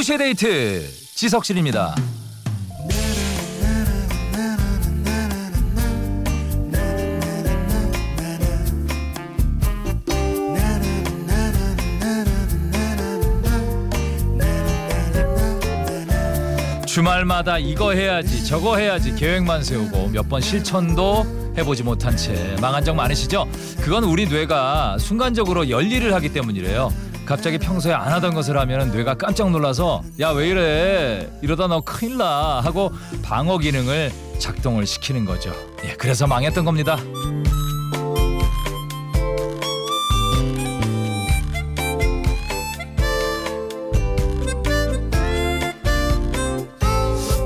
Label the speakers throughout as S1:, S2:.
S1: 2시의 데이트 지석진입니다. 주말마다 이거 해야지 저거 해야지 계획만 세우고 몇 번 실천도 해보지 못한 채 망한 적 많으시죠? 그건 우리 뇌가 순간적으로 열일을 하기 때문이래요. 갑자기 평소에 안 하던 것을 하면 뇌가 깜짝 놀라서 야 왜 이래 이러다 너 큰일 나 하고 방어 기능을 작동을 시키는 거죠. 예, 그래서 망했던 겁니다.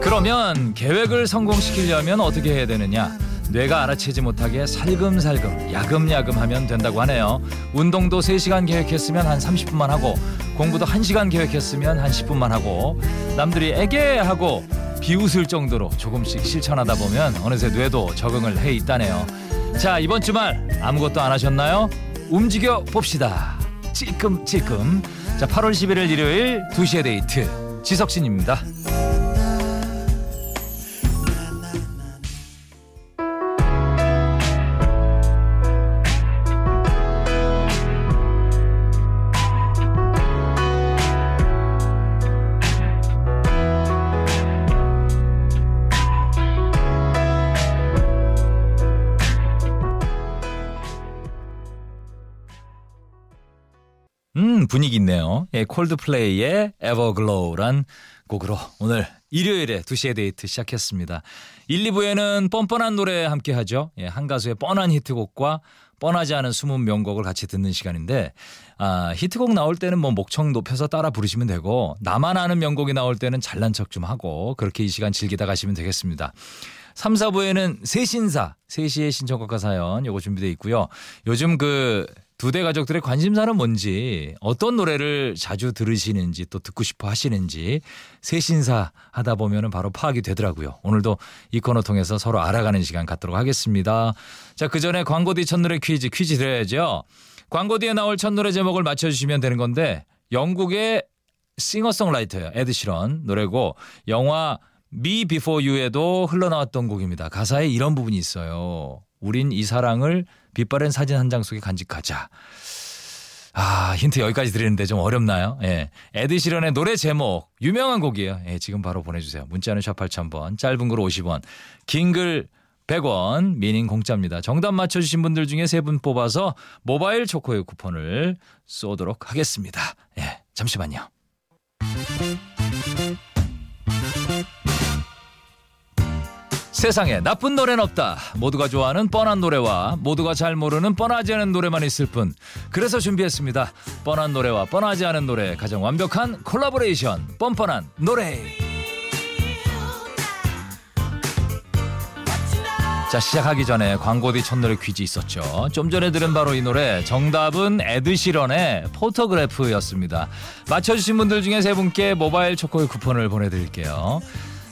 S1: 그러면 계획을 성공시키려면 어떻게 해야 되느냐? 뇌가 알아채지 못하게 살금살금 야금야금 하면 된다고 하네요. 운동도 3시간 계획했으면 한 30분만 하고 공부도 1시간 계획했으면 한 10분만 하고 남들이 애게 하고 비웃을 정도로 조금씩 실천하다 보면 어느새 뇌도 적응을 해 있다네요. 자 이번 주말 아무것도 안 하셨나요? 움직여 봅시다. 찔끔찔끔. 자 8월 11일 일요일 2시에 데이트 지석진입니다. 음, 분위기 있네요. 예, 콜드플레이의 에버글로우란 곡으로 오늘 일요일에 2시에 데이트 시작했습니다. 1, 2부에는 뻔뻔한 노래 함께 하죠. 예, 한 가수의 뻔한 히트곡과 뻔하지 않은 숨은 명곡을 같이 듣는 시간인데 아, 히트곡 나올 때는 뭐 목청 높여서 따라 부르시면 되고 나만 아는 명곡이 나올 때는 잘난 척 좀 하고 그렇게 이 시간 즐기다 가시면 되겠습니다. 3, 4부에는 새신사, 3시의 신청곡과 사연 요거 준비되어 있고요. 요즘 그 두 대 가족들의 관심사는 뭔지 어떤 노래를 자주 들으시는지 또 듣고 싶어 하시는지 새신사 하다 보면은 바로 파악이 되더라고요. 오늘도 이 코너 통해서 서로 알아가는 시간 갖도록 하겠습니다. 자, 그 전에 광고 뒤 첫 노래 퀴즈 퀴즈 드려야죠. 광고 뒤에 나올 첫 노래 제목을 맞춰주시면 되는 건데 영국의 싱어송라이터예요. 에드시런 노래고 영화 Me Before You에도 흘러나왔던 곡입니다. 가사에 이런 부분이 있어요. 우린 이 사랑을 빛바랜 사진 한 장 속에 간직하자. 아, 힌트 여기까지 드리는데 좀 어렵나요? 예. 에드시런의 노래 제목, 유명한 곡이에요. 예, 지금 바로 보내주세요. 문자는 샵 8000번, 짧은 글 50원, 긴 글 100원, 미닝 공짜입니다. 정답 맞춰주신 분들 중에 세 분 뽑아서 모바일 초코의 쿠폰을 쏘도록 하겠습니다. 예, 잠시만요. 세상에 나쁜 노래는 없다. 모두가 좋아하는 뻔한 노래와 모두가 잘 모르는 뻔하지 않은 노래만 있을 뿐. 그래서 준비했습니다. 뻔한 노래와 뻔하지 않은 노래 가장 완벽한 콜라보레이션. 뻔뻔한 노래. 자 시작하기 전에 광고 뒤 첫노래 퀴즈 있었죠. 좀 전에 들은 바로 이 노래 정답은 에드 시런의 Photograph였습니다. 맞춰주신 분들 중에 세 분께 모바일 초코의 쿠폰을 보내드릴게요.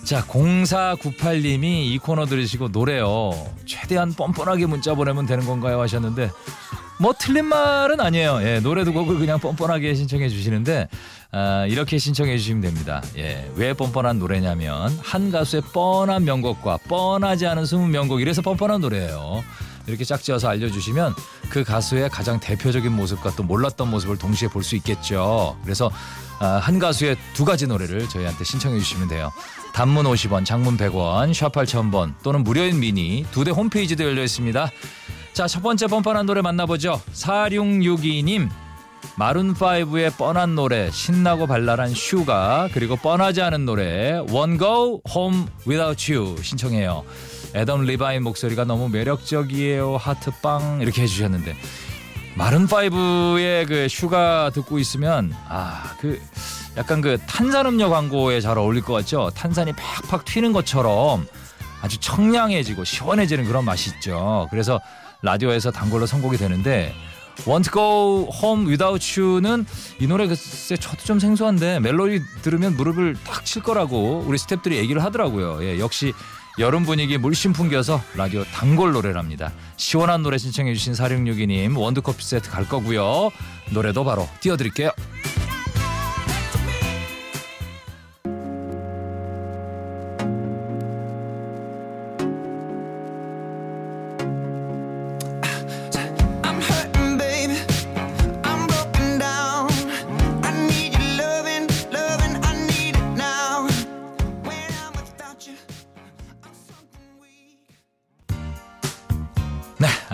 S1: 자 0498님이 이 코너 들으시고 노래요. 최대한 뻔뻔하게 문자 보내면 되는 건가요 하셨는데 뭐 틀린 말은 아니에요. 예, 노래 두 곡을 그냥 뻔뻔하게 신청해 주시는데 아, 이렇게 신청해 주시면 됩니다. 예, 왜 뻔뻔한 노래냐면 한 가수의 뻔한 명곡과 뻔하지 않은 숨은 명곡 이래서 뻔뻔한 노래예요. 이렇게 짝지어서 알려주시면 그 가수의 가장 대표적인 모습과 또 몰랐던 모습을 동시에 볼 수 있겠죠. 그래서 아, 한 가수의 두 가지 노래를 저희한테 신청해 주시면 돼요. 단문 50원, 장문 100원, 샵 8000번 또는 무료인 미니 두 대 홈페이지도 열려 있습니다. 자, 첫 번째 뻔뻔한 노래 만나보죠. 4662님. 마룬5의 뻔한 노래 신나고 발랄한 Sugar 그리고 뻔하지 않은 노래 Won't Go Home Without You 신청해요. 애덤 리바인 목소리가 너무 매력적이에요. 하트빵 이렇게 해주셨는데 마룬5의 그 Sugar 듣고 있으면 아 그 약간 그 탄산음료 광고에 잘 어울릴 것 같죠? 탄산이 팍팍 튀는 것처럼 아주 청량해지고 시원해지는 그런 맛이 있죠. 그래서 라디오에서 단골로 선곡이 되는데 Won't Go Home Without You는 이 노래 글쎄 저도 좀 생소한데 멜로디 들으면 무릎을 탁 칠 거라고 우리 스탭들이 얘기를 하더라고요. 예, 역시 여름 분위기 물씬 풍겨서 라디오 단골 노래랍니다. 시원한 노래 신청해 주신 4662님 원두커피 세트 갈 거고요. 노래도 바로 띄워드릴게요.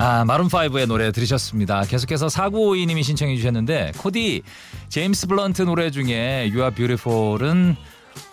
S1: 아, 마룬5의 노래 들으셨습니다. 계속해서 4952님이 신청해 주셨는데, 코디, 제임스 블런트 노래 중에 You're Beautiful은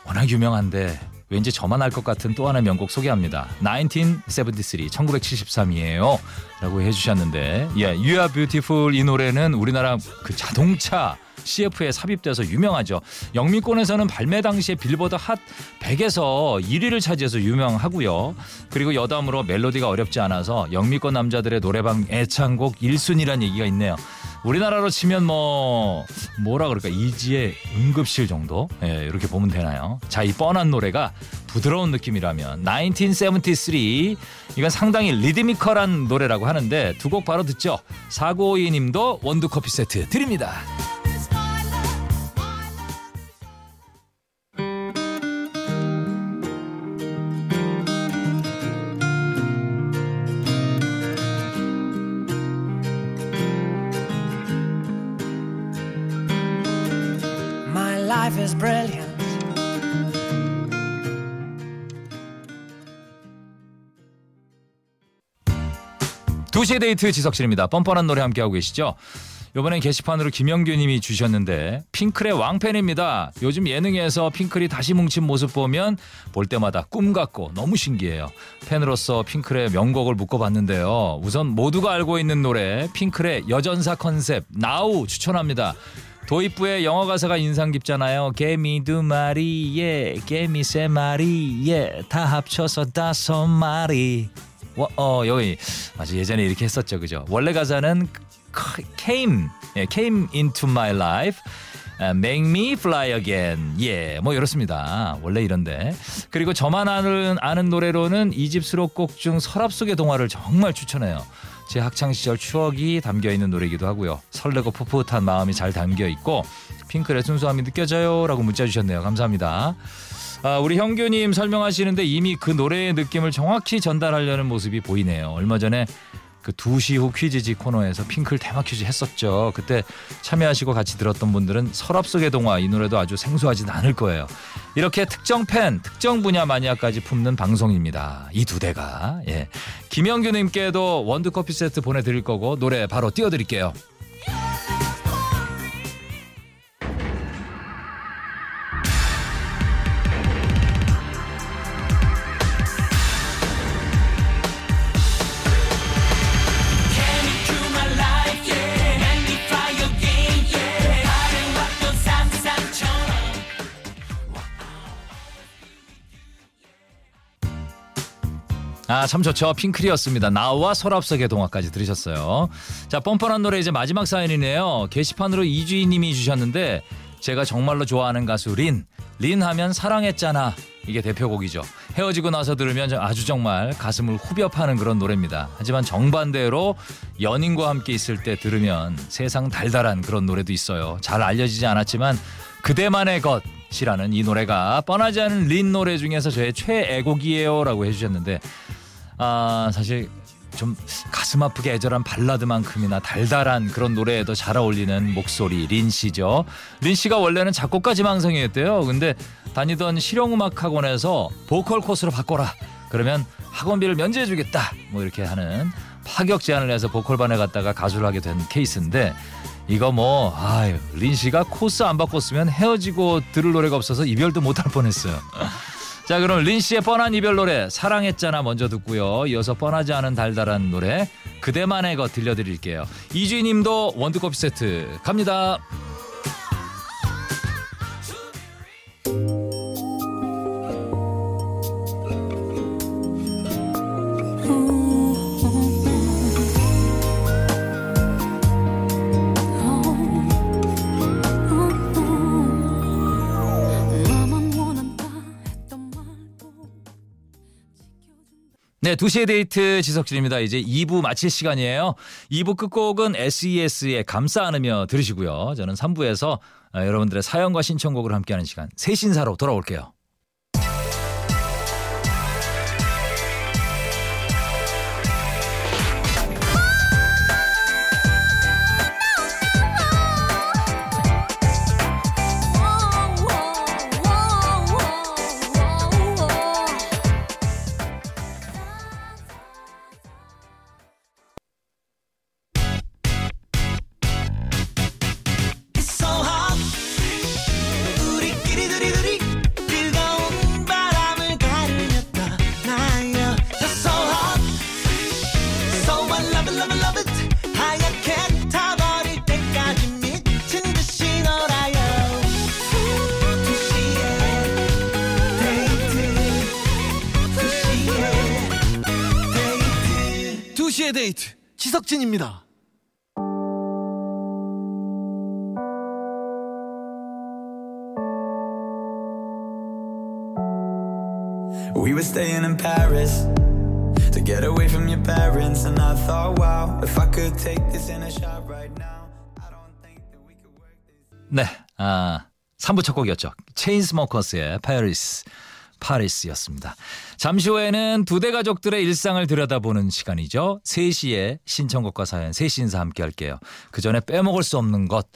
S1: 워낙 유명한데, 왠지 저만 알 것 같은 또 하나의 명곡 소개합니다. 1973, 1973이에요. 라고 해주셨는데, 예, You're Beautiful 이 노래는 우리나라 그 자동차 CF에 삽입돼서 유명하죠. 영미권에서는 발매 당시에 빌보드 핫 100에서 1위를 차지해서 유명하고요. 그리고 여담으로 멜로디가 어렵지 않아서 영미권 남자들의 노래방 애창곡 1순위란 얘기가 있네요. 우리나라로 치면 뭐 뭐라 그럴까 이지의 응급실 정도 예, 이렇게 보면 되나요? 자, 이 뻔한 노래가 부드러운 느낌이라면 1973 이건 상당히 리드미컬한 노래라고 하는데 두 곡 바로 듣죠. 4952님도 원두 커피 세트 드립니다.
S2: Life is brilliant.
S1: 두시의 데이트 지석실입니다. 뻔뻔한 노래 함께하고 계시죠? 이번엔 게시판으로 김영규 님이 주셨는데 핑클의 왕팬입니다. 요즘 예능에서 핑클이 다시 뭉친 모습 보면 볼 때마다 꿈 같고 너무 신기해요. 팬으로서 핑클의 명곡을 묶어봤는데요. 우선 모두가 알고 있는 노래 핑클의 여전사 컨셉 나우 추천합니다. 도입부의 영어 가사가 인상 깊잖아요. 개미 두 마리, 예, 개미 세 마리, 예, 다 합쳐서 다섯 마리. 어, 어 여기 맞아 예전에 이렇게 했었죠, 그죠? 원래 가사는 came, 예, came into my life. Make me fly again. 예, 뭐 이렇습니다. 원래 이런데. 그리고 저만 아는, 아는 노래로는 이집 수록곡 중 서랍 속의 동화를 정말 추천해요. 제 학창 시절 추억이 담겨 있는 노래이기도 하고요. 설레고 풋풋한 마음이 잘 담겨 있고 핑클의 순수함이 느껴져요라고 문자 주셨네요. 감사합니다. 아, 우리 형규님 설명하시는데 이미 그 노래의 느낌을 정확히 전달하려는 모습이 보이네요. 얼마 전에 그 2시 후 퀴즈지 코너에서 핑클 테마 퀴즈 했었죠. 그때 참여하시고 같이 들었던 분들은 서랍 속의 동화 이 노래도 아주 생소하진 않을 거예요. 이렇게 특정 팬, 특정 분야 마니아까지 품는 방송입니다. 이 두 대가. 예. 김영규님께도 원두커피 세트 보내드릴 거고 노래 바로 띄워드릴게요. 아, 참 좋죠. 핑클이었습니다. 나와 서랍 속의 동화까지 들으셨어요. 자, 뻔뻔한 노래 이제 마지막 사연이네요. 게시판으로 이주희 님이 주셨는데 제가 정말로 좋아하는 가수 린. 린 하면 사랑했잖아. 이게 대표곡이죠. 헤어지고 나서 들으면 아주 정말 가슴을 후벼 파는 그런 노래입니다. 하지만 정반대로 연인과 함께 있을 때 들으면 세상 달달한 그런 노래도 있어요. 잘 알려지지 않았지만 그대만의 것이라는 이 노래가 뻔하지 않은 린 노래 중에서 저의 최애곡이에요라고 해주셨는데 아 사실 좀 가슴 아프게 애절한 발라드만큼이나 달달한 그런 노래에도 잘 어울리는 목소리 린 씨죠. 린 씨가 원래는 작곡가 지망생이었대요. 근데 다니던 실용음악 학원에서 보컬 코스로 바꿔라. 그러면 학원비를 면제해주겠다. 뭐 이렇게 하는 파격 제안을 해서 보컬반에 갔다가 가수를 하게 된 케이스인데 이거 뭐 아유 린 씨가 코스 안 바꿨으면 헤어지고 들을 노래가 없어서 이별도 못할 뻔했어요. 자 그럼 린 씨의 뻔한 이별 노래 사랑했잖아 먼저 듣고요. 이어서 뻔하지 않은 달달한 노래 그대만의 것 들려드릴게요. 이주희님도 원두커피 세트 갑니다. 네, 2시의 데이트 지석진입니다. 이제 2부 마칠 시간이에요. 2부 끝곡은 SES의 감싸 안으며 들으시고요. 저는 3부에서 아, 여러분들의 사연과 신청곡을 함께하는 시간 새신사로 돌아올게요.
S3: 2시의 데이트 지석진입니다.
S4: We were staying in Paris to get away from your parents, and I thought, wow, if I could take this in a shot right now, I don't think that we could work this.
S1: 네, 아 3부 첫 곡이었죠. 체인스모커스의 파리스. 파리스였습니다. 잠시 후에는 두 대 가족들의 일상을 들여다보는 시간이죠. 3시에 신청곡과 사연, 3시 인사 함께 할게요. 그 전에 빼먹을 수 없는 것,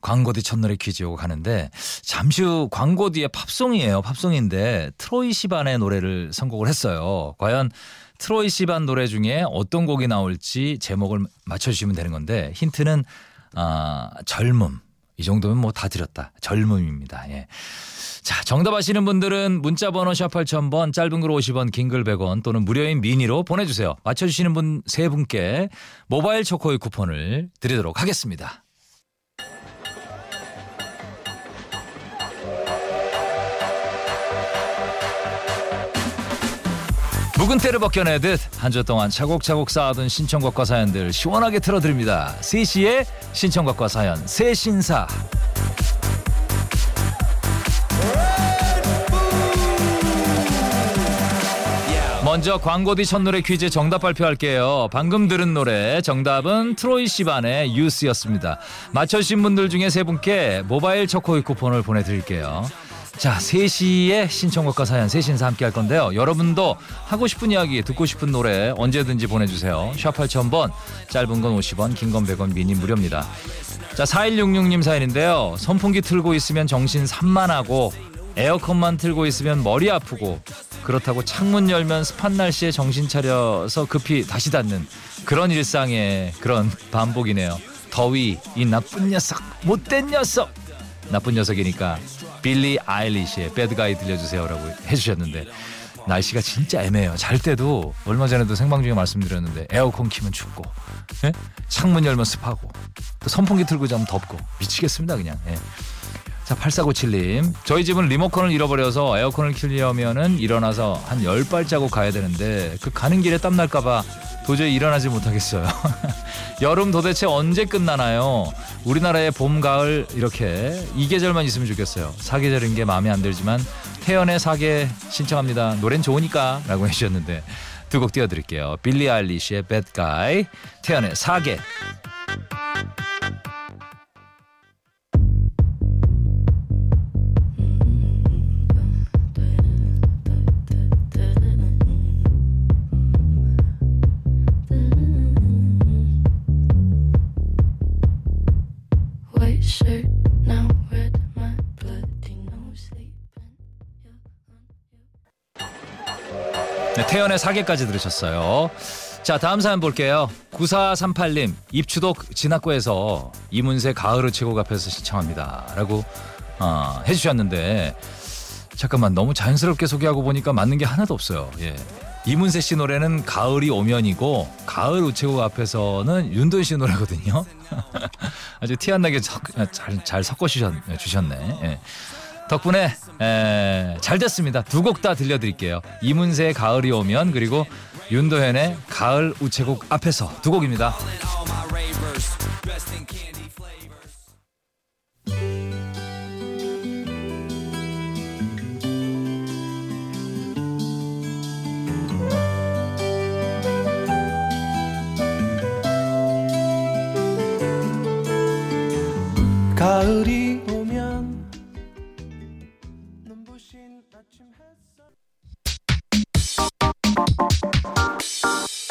S1: 광고 뒤 첫노래 퀴즈 요거 가는데 잠시 후 광고 뒤에 팝송이에요. 팝송인데 트로이 시반의 노래를 선곡을 했어요. 과연 트로이 시반 노래 중에 어떤 곡이 나올지 제목을 맞춰주시면 되는 건데 힌트는 아, 젊음. 이 정도면 뭐 다 드렸다. 젊음입니다. 예. 자, 정답 아시는 분들은 문자 번호 샵 8000번, 짧은 글 50원, 긴 글 100원 또는 무료인 미니로 보내 주세요. 맞춰 주시는 분 세 분께 모바일 초코의 쿠폰을 드리도록 하겠습니다. 묵은 때를 벗겨내듯 한 주 동안 차곡차곡 쌓아둔 신청곡과 사연들 시원하게 틀어드립니다. 3시에 신청곡과 사연 새 신사 먼저 광고 뒤 첫 노래 퀴즈 정답 발표할게요. 방금 들은 노래 정답은 트로이 시반의 유스였습니다. 맞춰주신 분들 중에 세 분께 모바일 초코이 쿠폰을 보내드릴게요. 자, 3시에 신청곡과 사연 세신사 함께 할 건데요. 여러분도 하고 싶은 이야기, 듣고 싶은 노래 언제든지 보내주세요. 샵 8000번, 짧은 건 50원, 긴 건 100원, 미니 무료입니다. 자, 4166님 사연인데요. 선풍기 틀고 있으면 정신 산만하고 에어컨만 틀고 있으면 머리 아프고 그렇다고 창문 열면 습한 날씨에 정신 차려서 급히 다시 닫는 그런 일상의 그런 반복이네요. 더위, 이 나쁜 녀석, 못된 녀석. 나쁜 녀석이니까 빌리 아일리시의 배드가이 들려주세요라고 해주셨는데 날씨가 진짜 애매해요. 잘 때도 얼마 전에도 생방 중에 말씀드렸는데 에어컨 키면 춥고 예? 창문 열면 습하고 또 선풍기 틀고 자면 덥고 미치겠습니다 그냥. 예. 자 8497님 저희 집은 리모컨을 잃어버려서 에어컨을 키려면은 일어나서 한 10발자국 가야 되는데 그 가는 길에 땀날까봐 도저히 일어나지 못하겠어요. 여름 도대체 언제 끝나나요? 우리나라의 봄, 가을 이렇게 이 계절만 있으면 좋겠어요. 사계절인 게 마음에 안 들지만 태연의 사계 신청합니다. 노래는 좋으니까 라고 해주셨는데 두 곡 띄워드릴게요. 빌리 아일리시의 Bad Guy, 태연의 사계. 네, 태연의 사계까지 들으셨어요. 자, 다음 사연 볼게요. 9438님, 입추독 진학구에서 이문세 가을의 최고 앞에서 신청합니다. 라고 어, 해주셨는데, 잠깐만, 너무 자연스럽게 소개하고 보니까 맞는 게 하나도 없어요. 예. 이문세 씨 노래는 가을이 오면이고, 가을 우체국 앞에서는 윤도현 씨 노래거든요. 아주 티 안 나게 섞- 잘, 잘 섞어 주셨, 주셨네. 예. 덕분에 에, 잘 됐습니다. 두 곡 다 들려드릴게요. 이문세의 가을이 오면 그리고 윤도현의 가을 우체국 앞에서 두 곡입니다.
S3: 가을이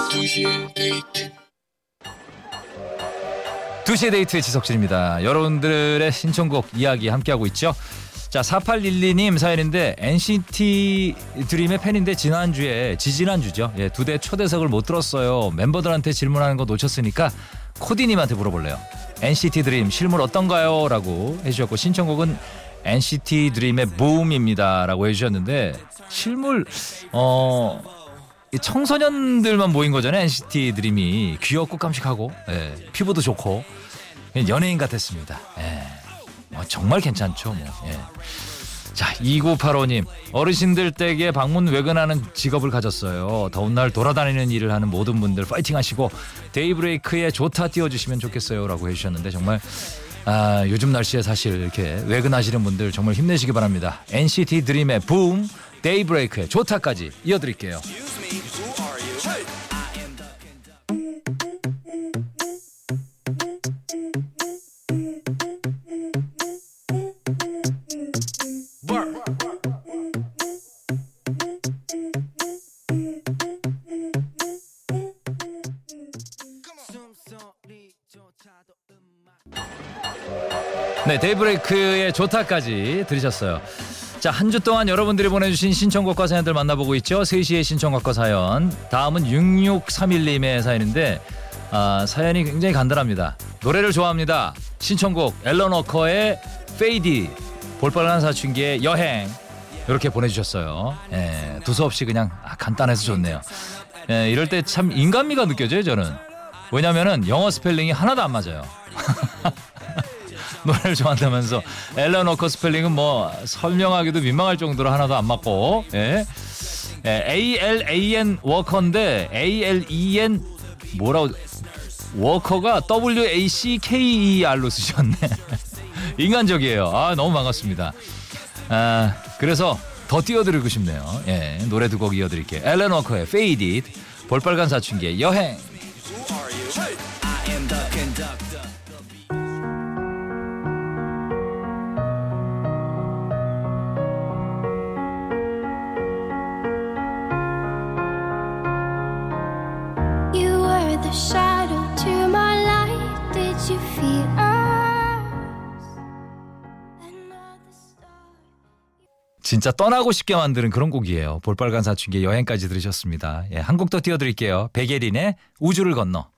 S3: (2시의)
S1: 데이트의 데이트 지석진입니다. 여러분들의 신청곡 이야기 함께하고 있죠. 자 4812님 사연인데 NCT 드림의 팬인데 지난주에 지지난주죠. 예, 두 대 초대석을 못 들었어요. 멤버들한테 질문하는 거 놓쳤으니까 코디님한테 물어볼래요. NCT 드림 실물 어떤가요? 라고 해주셨고 신청곡은 NCT 드림의 붐입니다라고 해주셨는데 실물 어이 청소년들만 모인 거잖아요. NCT 드림이 귀엽고 깜찍하고 예, 피부도 좋고 연예인 같았습니다. 예. 어, 정말 괜찮죠. 뭐. 예. 자, 2985님. 어르신들 댁에 방문 외근하는 직업을 가졌어요. 더운 날 돌아다니는 일을 하는 모든 분들 파이팅 하시고 데이브레이크에 좋다 띄워주시면 좋겠어요. 라고 해주셨는데 정말 아, 요즘 날씨에 사실 이렇게 외근하시는 분들 정말 힘내시기 바랍니다. NCT 드림의 붐, 데이브레이크의 좋다까지 이어드릴게요. 네, 데이브레이크의 좋다까지 들으셨어요. 자, 한 주 동안 여러분들이 보내주신 신청곡과 사연들 만나보고 있죠. 3시의 신청곡과 사연. 다음은 6631님의 사연인데, 아, 사연이 굉장히 간단합니다. 노래를 좋아합니다. 신청곡, 앨런 워커의 페이디, 볼빨간 사춘기의 여행. 이렇게 보내주셨어요. 예, 두서없이 그냥 아, 간단해서 좋네요. 예, 이럴 때 참 인간미가 느껴져요, 저는. 왜냐면은 영어 스펠링이 하나도 안 맞아요. 노래를 좋아한다면서 앨런 워커 스펠링은 뭐 설명하기도 민망할 정도로 하나도 안 맞고 예. 예, A L A N 워커인데 A L E N 뭐라고 워커가 W A C K E R로 쓰셨네. 인간적이에요. 아 너무 반갑습니다. 아 그래서 더 띄워드리고 싶네요. 예, 노래 두 곡 이어드릴게요. 앨런 워커의 Faded, 볼빨간 사춘기의 여행. 진짜 떠나고 싶게 만드는 그런 곡이에요. 볼빨간 사춘기의 여행까지 들으셨습니다. 예, 한 곡 더 띄워드릴게요. 백예린의 우주를 건너.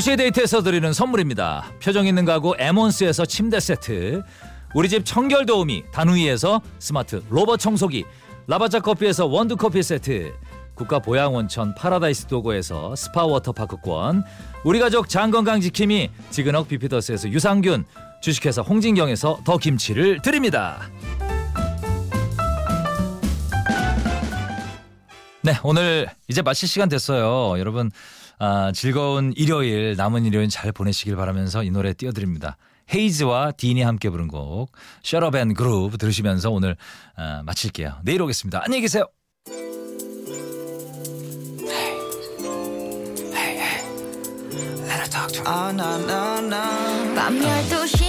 S5: 네
S1: 2시의 데이트에서 드리는 선물입니다. 표정 있는 가구 에몬스에서 침대 세트 우리 집 청결 도우미 다누이에서 스마트 로봇 청소기 라바자 커피에서 원두 커피 세트 국가 보양 원천 파라다이스 도고에서 스파 워터파크권 우리 가족 장건강 지킴이 지그넉 비피더스에서 유산균 주식회사 홍진경에서 더 김치를 드립니다. 네, 오늘 이제 마칠 시간 됐어요. 여러분, 아, 즐거운 일요일, 남은 일요일 잘 보내시길 바라면서 이 노래 띄워드립니다. 헤이즈와 딘이 함께 부른 곡, Shut Up and Groove 들으시면서 오늘 아, 마칠게요. 내일 오겠습니다. 안녕히 계세요.
S4: Oh, no, no, no.
S5: 밤 12시